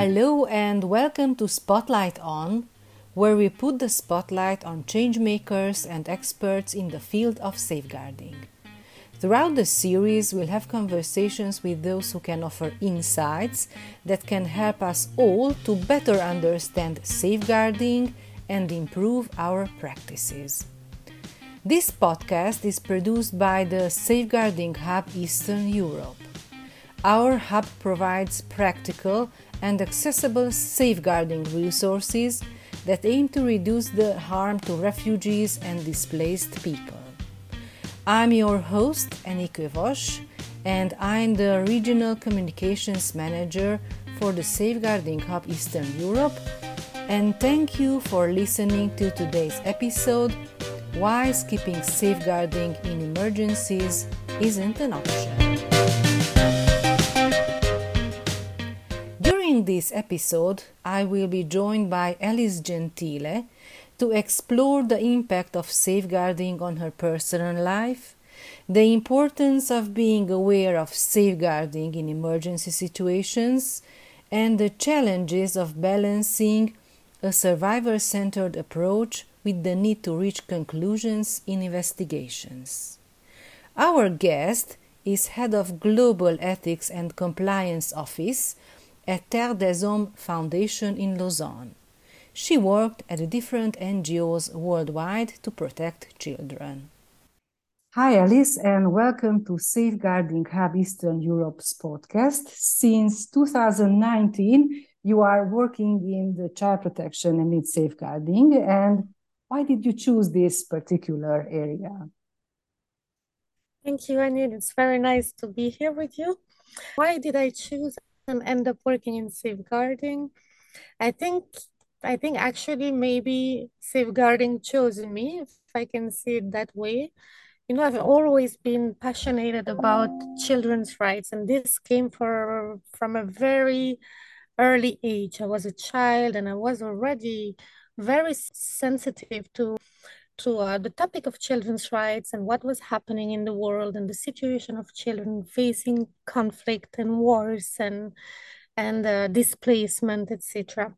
Hello and welcome to Spotlight On, where we put the spotlight on changemakers and experts in the field of safeguarding. Throughout the series, we'll have conversations with those who can offer insights that can help us all to better understand safeguarding and improve our practices. This podcast is produced by the Safeguarding Hub Eastern Europe. Our hub provides practical and accessible safeguarding resources that aim to reduce the harm to refugees and displaced people. I'm your host, Annie Vass, and I'm the Regional Communications Manager for the Safeguarding Hub Eastern Europe. And thank you for listening to today's episode Why Skipping Safeguarding in Emergencies Isn't an Option. During this episode, I will be joined by Alice Gentile to explore the impact of safeguarding on her personal life, the importance of being aware of safeguarding in emergency situations, and the challenges of balancing a survivor centered approach with the need to reach conclusions in investigations. Our guest is head of Global Ethics and Compliance Office at Terre des Hommes Foundation in Lausanne. She worked at different NGOs worldwide to protect children. Hi, Alice, and welcome to Safeguarding Hub Eastern Europe's podcast. Since 2019, you are working in the child protection and its safeguarding. And why did you choose this particular area? Thank you, Annie. It's very nice to be here with you. Why did I choose and end up working in safeguarding? I think I think actually maybe safeguarding chose me, if I can see it that way. You know, I've always been passionate about children's rights, and this came for from a very early age. I was a child, and I was already very sensitive to to uh, the topic of children's rights and what was happening in the world and the situation of children facing conflict and wars and and uh, displacement, etc.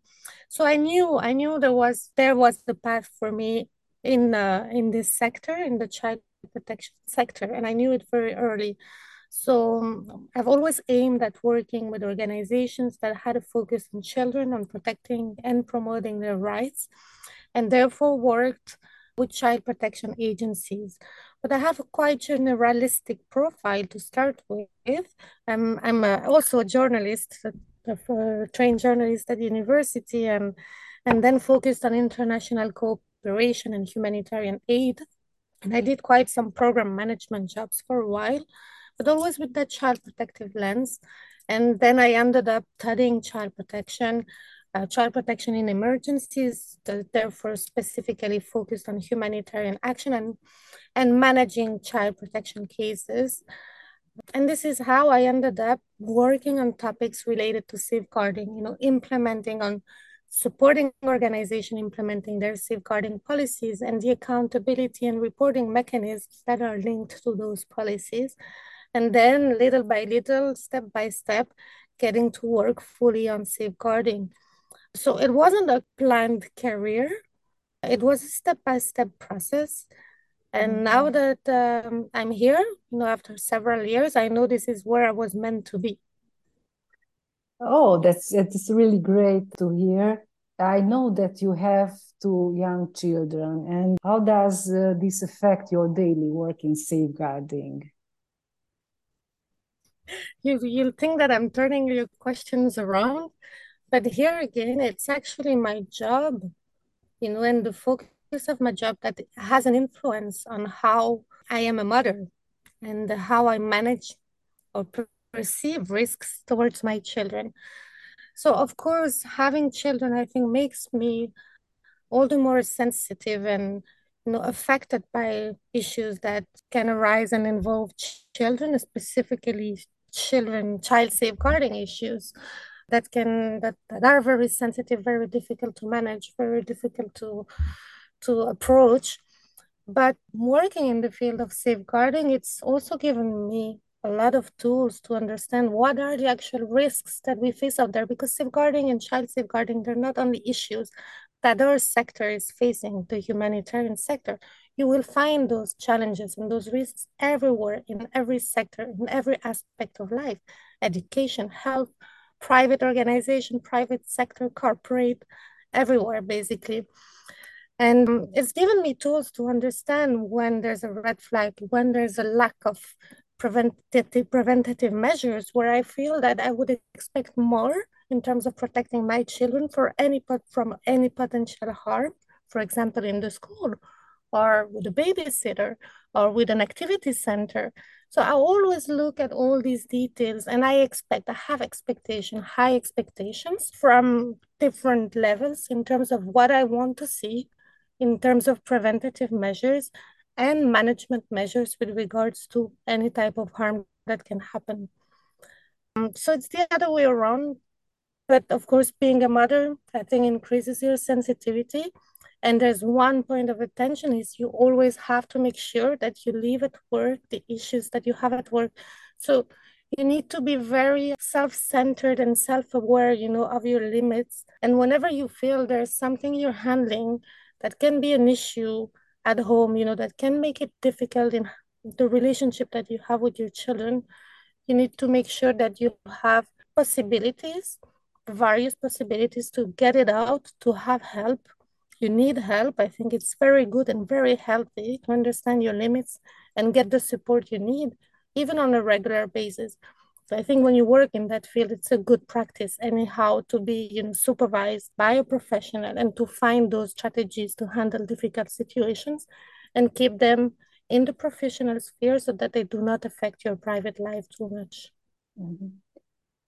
So I knew I knew there was there was the path for me in uh, in this sector in the child protection sector, and I knew it very early. So um, I've always aimed at working with organizations that had a focus on children, on protecting and promoting their rights, and therefore worked with child protection agencies. But I have a quite generalistic profile to start with. I'm, I'm a, also a journalist, a, a trained journalist at university, and, and then focused on international cooperation and humanitarian aid. And I did quite some program management jobs for a while, but always with that child protective lens. And then I ended up studying child protection uh, child protection in emergencies, therefore specifically focused on humanitarian action and, and managing child protection cases. And this is how I ended up working on topics related to safeguarding, you know, implementing on supporting organization implementing their safeguarding policies and the accountability and reporting mechanisms that are linked to those policies. And then little by little, step by step, getting to work fully on safeguarding. So it wasn't a planned career. It was a step-by-step process. And mm-hmm. now that um, I'm here, you know, after several years, I know this is where I was meant to be. Oh, that's it's really great to hear. I know that you have two young children, and how does uh, this affect your daily work in safeguarding? You you think that I'm turning your questions around, but here again, it's actually my job, you know, and the focus of my job that has an influence on how I am a mother and how I manage or perceive risks towards my children. So, of course, having children, I think, makes me all the more sensitive and you know affected by issues that can arise and involve children, specifically children child safeguarding issues that can that, that are very sensitive, very difficult to manage, very difficult to to approach. But working in the field of safeguarding, it's also given me a lot of tools to understand what are the actual risks that we face out there because safeguarding and child safeguarding, they're not only issues that our sector is facing, the humanitarian sector. You will find those challenges and those risks everywhere in every sector, in every aspect of life education, health, private organization, private sector, corporate, everywhere, basically. And it's given me tools to understand when there's a red flag, when there's a lack of preventative preventative measures where I feel that I would expect more in terms of protecting my children for any from any potential harm, for example, in the school or with a babysitter or with an activity center. So I always look at all these details and I expect, I have expectation, high expectations from different levels in terms of what I want to see in terms of preventative measures and management measures with regards to any type of harm that can happen. Um, so it's the other way around. But of course, being a mother, I think increases your sensitivity. And there's one point of attention is you always have to make sure that you leave at work the issues that you have at work. So you need to be very self-centered and self-aware, you know, of your limits. And whenever you feel there's something you're handling that can be an issue at home, you know, that can make it difficult in the relationship that you have with your children, you need to make sure that you have possibilities, various possibilities to get it out, to have help. You need help. I think it's very good and very healthy to understand your limits and get the support you need, even on a regular basis. So I think when you work in that field, it's a good practice anyhow to be, you know, supervised by a professional and to find those strategies to handle difficult situations and keep them in the professional sphere so that they do not affect your private life too much. Mm-hmm.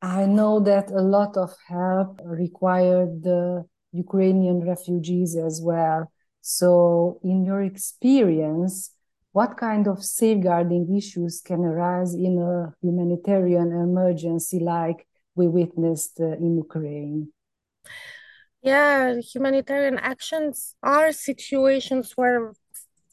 I know that a lot of help required the Ukrainian refugees as well. So, in your experience, what kind of safeguarding issues can arise in a humanitarian emergency like we witnessed uh, in Ukraine? Yeah, humanitarian actions are situations where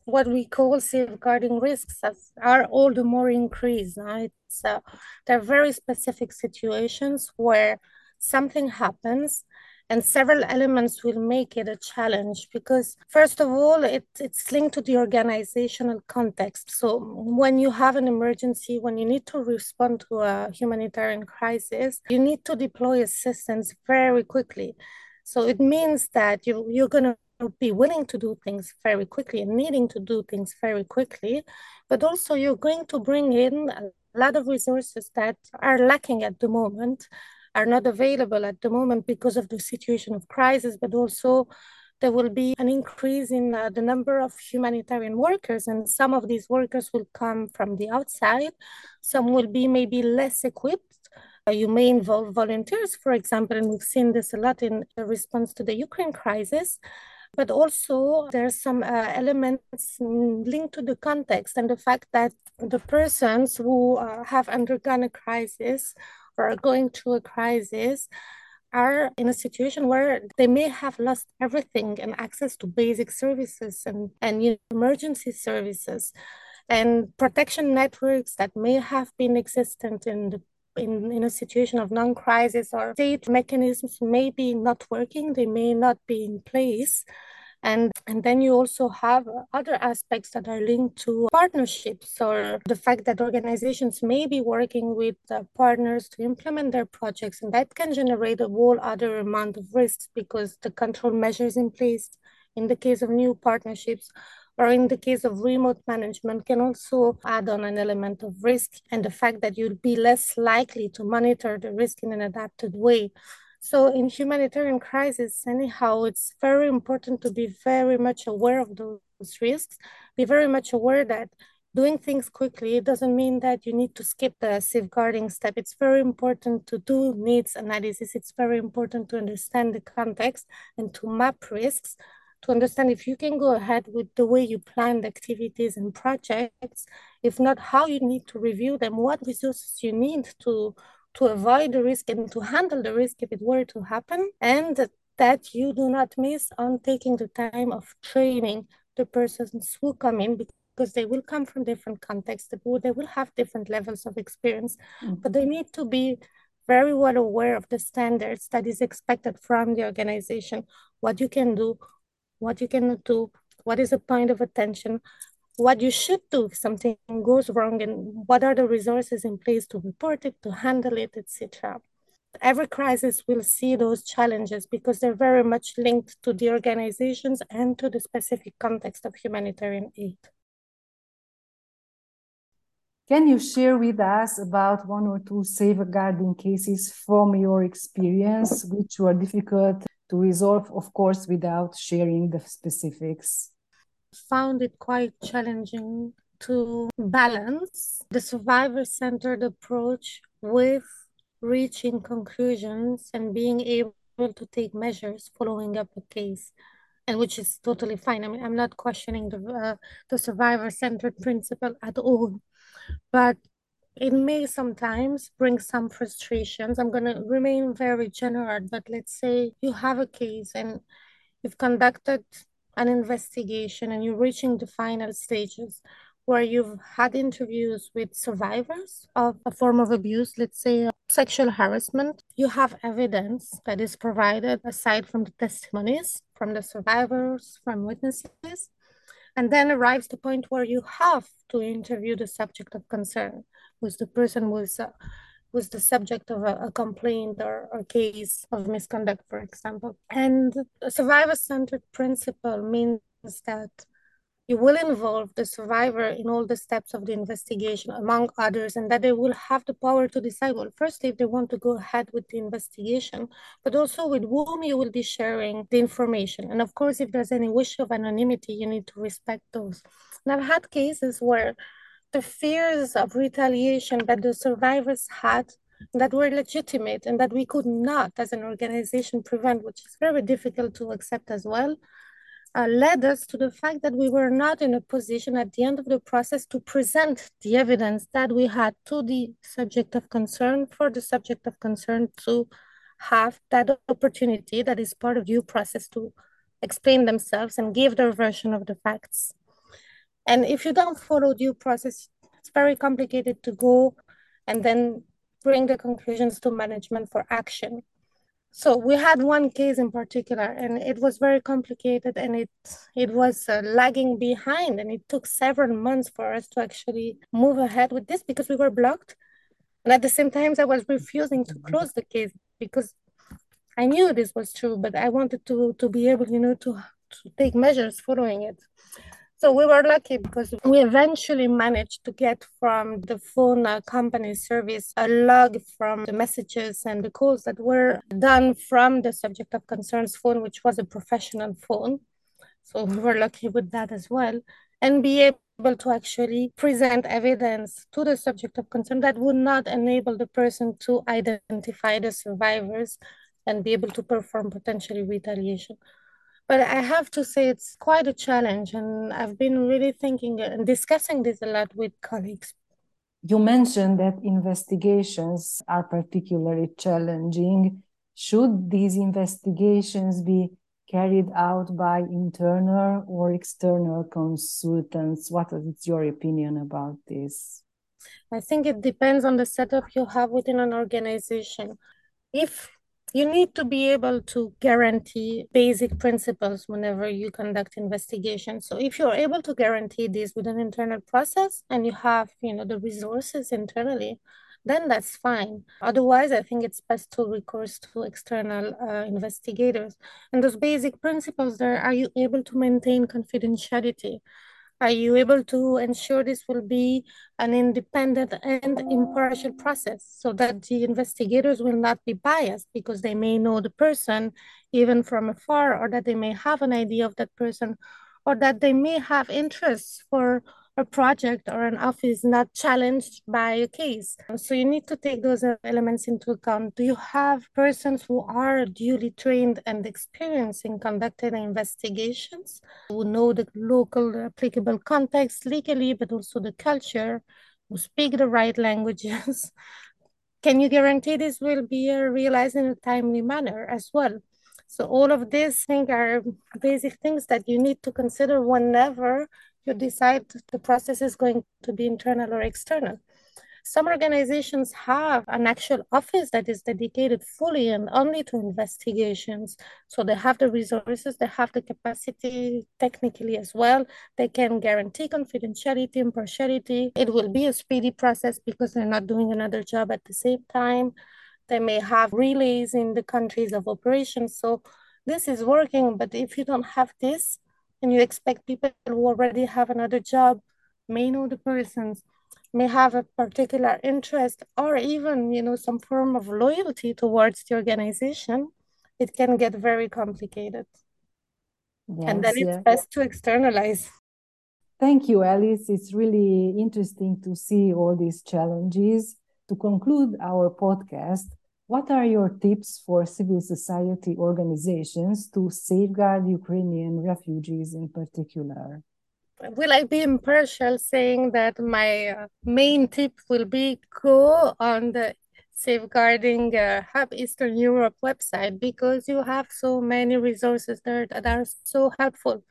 what we call safeguarding risks are all the more increased. Right? So there are very specific situations where something happens and several elements will make it a challenge because first of all it, it's linked to the organizational context. So when you have an emergency when you need to respond to a humanitarian crisis you need to deploy assistance very quickly. So it means that you, you're going to be willing to do things very quickly and needing to do things very quickly but also you're going to bring in a lot of resources that are lacking at the moment are not available at the moment because of the situation of crisis, but also there will be an increase in uh, the number of humanitarian workers, and some of these workers will come from the outside. Some will be maybe less equipped. Uh, you may involve volunteers, for example, and we've seen this a lot in response to the Ukraine crisis. But also, there are some uh, elements linked to the context and the fact that the persons who uh, have undergone a crisis are going through a crisis are in a situation where they may have lost everything and access to basic services and, and emergency services and protection networks that may have been existent in the in, in a situation of non-crisis or state mechanisms may be not working, they may not be in place. And, and then you also have other aspects that are linked to partnerships or the fact that organizations may be working with partners to implement their projects. And that can generate a whole other amount of risks because the control measures in place in the case of new partnerships or in the case of remote management can also add on an element of risk and the fact that you'll be less likely to monitor the risk in an adapted way so in humanitarian crisis, anyhow, it's very important to be very much aware of those risks, be very much aware that doing things quickly doesn't mean that you need to skip the safeguarding step. It's very important to do needs analysis. It's very important to understand the context and to map risks to understand if you can go ahead with the way you planned activities and projects, if not how you need to review them, what resources you need to to avoid the risk and to handle the risk if it were to happen, and that you do not miss on taking the time of training the persons who come in because they will come from different contexts. They will have different levels of experience, mm-hmm. but they need to be very well aware of the standards that is expected from the organization, what you can do, what you cannot do, what is a point of attention, what you should do if something goes wrong, and what are the resources in place to report it, to handle it, etc. Every crisis will see those challenges because they're very much linked to the organizations and to the specific context of humanitarian aid. Can you share with us about one or two safeguarding cases from your experience, which were difficult to resolve, of course, without sharing the specifics? Found it quite challenging to balance the survivor centered approach with reaching conclusions and being able to take measures following up a case and which is totally fine. I mean, I'm not questioning the uh, the survivor-centered principle at all, but it may sometimes bring some frustrations. I'm going to remain very general, but let's say you have a case and you've conducted an investigation and you're reaching the final stages where you've had interviews with survivors of a form of abuse, let's say sexual harassment, you have evidence that is provided aside from the testimonies from the survivors, from witnesses, and then arrives the point where you have to interview the subject of concern, who's the person who's, uh, who's the subject of a, a complaint or, or case of misconduct, for example. And a survivor-centered principle means that you will involve the survivor in all the steps of the investigation, among others, and that they will have the power to decide, well, firstly, if they want to go ahead with the investigation, but also with whom you will be sharing the information. And of course, if there's any wish of anonymity, you need to respect those. And I've had cases where the fears of retaliation that the survivors had that were legitimate and that we could not, as an organization, prevent, which is very difficult to accept as well uh, led us to the fact that we were not in a position at the end of the process to present the evidence that we had to the subject of concern for the subject of concern to have that opportunity that is part of due process to explain themselves and give their version of the facts. And if you don't follow due process, it's very complicated to go and then bring the conclusions to management for action. So we had one case in particular, and it was very complicated, and it it was uh, lagging behind, and it took several months for us to actually move ahead with this because we were blocked, and at the same time, I was refusing to close the case because I knew this was true, but I wanted to to be able, you know, to to take measures following it. So we were lucky because we eventually managed to get from the phone uh, company service a log from the messages and the calls that were done from the subject of concerns phone, which was a professional phone. So we were lucky with that as well. And be able to actually present evidence to the subject of concern that would not enable the person to identify the survivors and be able to perform potentially retaliation. But I have to say it's quite a challenge, and I've been really thinking and discussing this a lot with colleagues. You mentioned that investigations are particularly challenging. Should these investigations be carried out by internal or external consultants? What is your opinion about this? I think it depends on the setup you have within an organization. If you need to be able to guarantee basic principles whenever you conduct investigations so if you're able to guarantee this with an internal process and you have you know the resources internally then that's fine. Otherwise i think it's best to recourse to external uh, investigators. And those basic principles there are you able to maintain confidentiality are you able to ensure this will be an independent and impartial process so that the investigators will not be biased because they may know the person even from afar or that they may have an idea of that person or that they may have interests for a project or an office not challenged by a case. So you need to take those elements into account. Do you have persons who are duly trained and experienced in conducting investigations, who know the local applicable context legally, but also the culture, who speak the right languages? Can you guarantee this will be realized in a timely manner as well? So all of these things are basic things that you need to consider whenever you decide the process is going to be internal or external. Some organizations have an actual office that is dedicated fully and only to investigations. So they have the resources, they have the capacity technically as well. They can guarantee confidentiality, and impartiality. It will be a speedy process because they're not doing another job at the same time. They may have relays in the countries of operations. So this is working, but if you don't have this and you expect people who already have another job, may know the persons, may have a particular interest or even you know some form of loyalty towards the organization it can get very complicated. Yes, and then it's best to externalize. Thank you alice. It's really interesting to see all these challenges. To conclude our podcast what are your tips for civil society organizations to safeguard ukrainian refugees in particular? Will I be impartial saying that my uh, main tip will be go on the safeguarding uh, hub eastern europe website because you have so many resources there that are so helpful.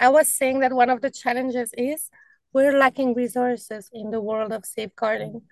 I was saying that one of the challenges is we're lacking resources in the world of safeguarding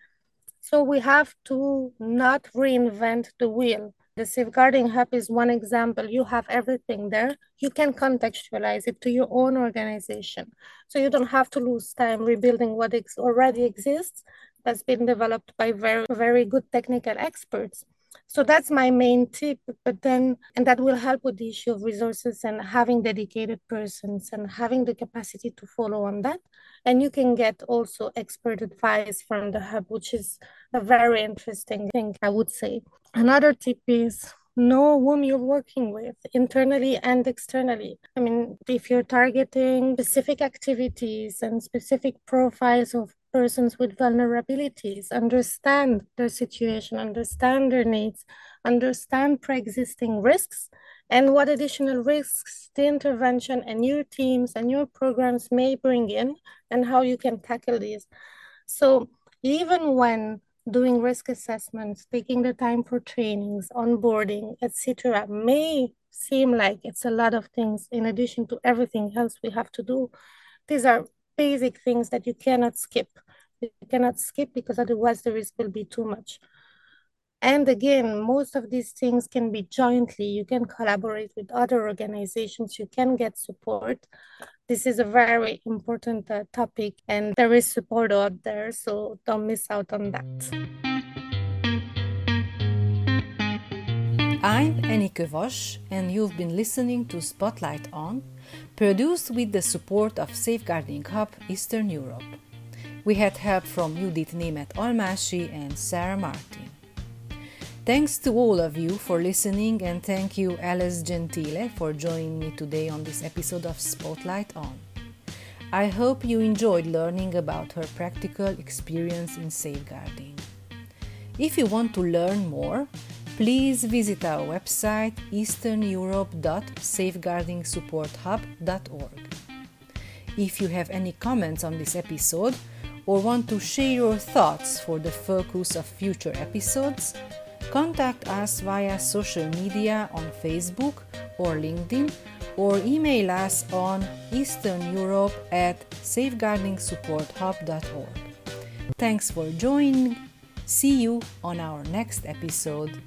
so we have to not reinvent the wheel the safeguarding hub is one example. You have everything there. You can contextualize it to your own organization. So you don't have to lose time rebuilding what ex- already exists that's been developed by very, very good technical experts. So that's my main tip. But then, and that will help with the issue of resources and having dedicated persons and having the capacity to follow on that. And you can get also expert advice from the hub, which is a very interesting thing, I would say. Another tip is know whom you're working with internally and externally. I mean, if you're targeting specific activities and specific profiles of persons with vulnerabilities, understand their situation, understand their needs, understand pre existing risks, and what additional risks the intervention and your teams and your programs may bring in, and how you can tackle these. So, even when doing risk assessments, taking the time for trainings, onboarding, etc., may seem like it's a lot of things in addition to everything else we have to do. These are basic things that you cannot skip. You cannot skip because otherwise the risk will be too much. And again, most of these things can be jointly. You can collaborate with other organizations, you can get support. This is a very important uh, topic, and there is support out there, so don't miss out on that. I'm Enikő Vass, and you've been listening to Spotlight On, produced with the support of Safeguarding Hub Eastern Europe. We had help from Judith Német Almási and Sarah Martin. Thanks to all of you for listening, and thank you, Alice Gentile, for joining me today on this episode of Spotlight On. I hope you enjoyed learning about her practical experience in safeguarding. If you want to learn more, please visit our website easterneurope.safeguardingsupporthub.org. If you have any comments on this episode or want to share your thoughts for the focus of future episodes, Contact us via social media on Facebook or LinkedIn or email us on easterneurope at safeguardingsupporthub.org. Thanks for joining. See you on our next episode.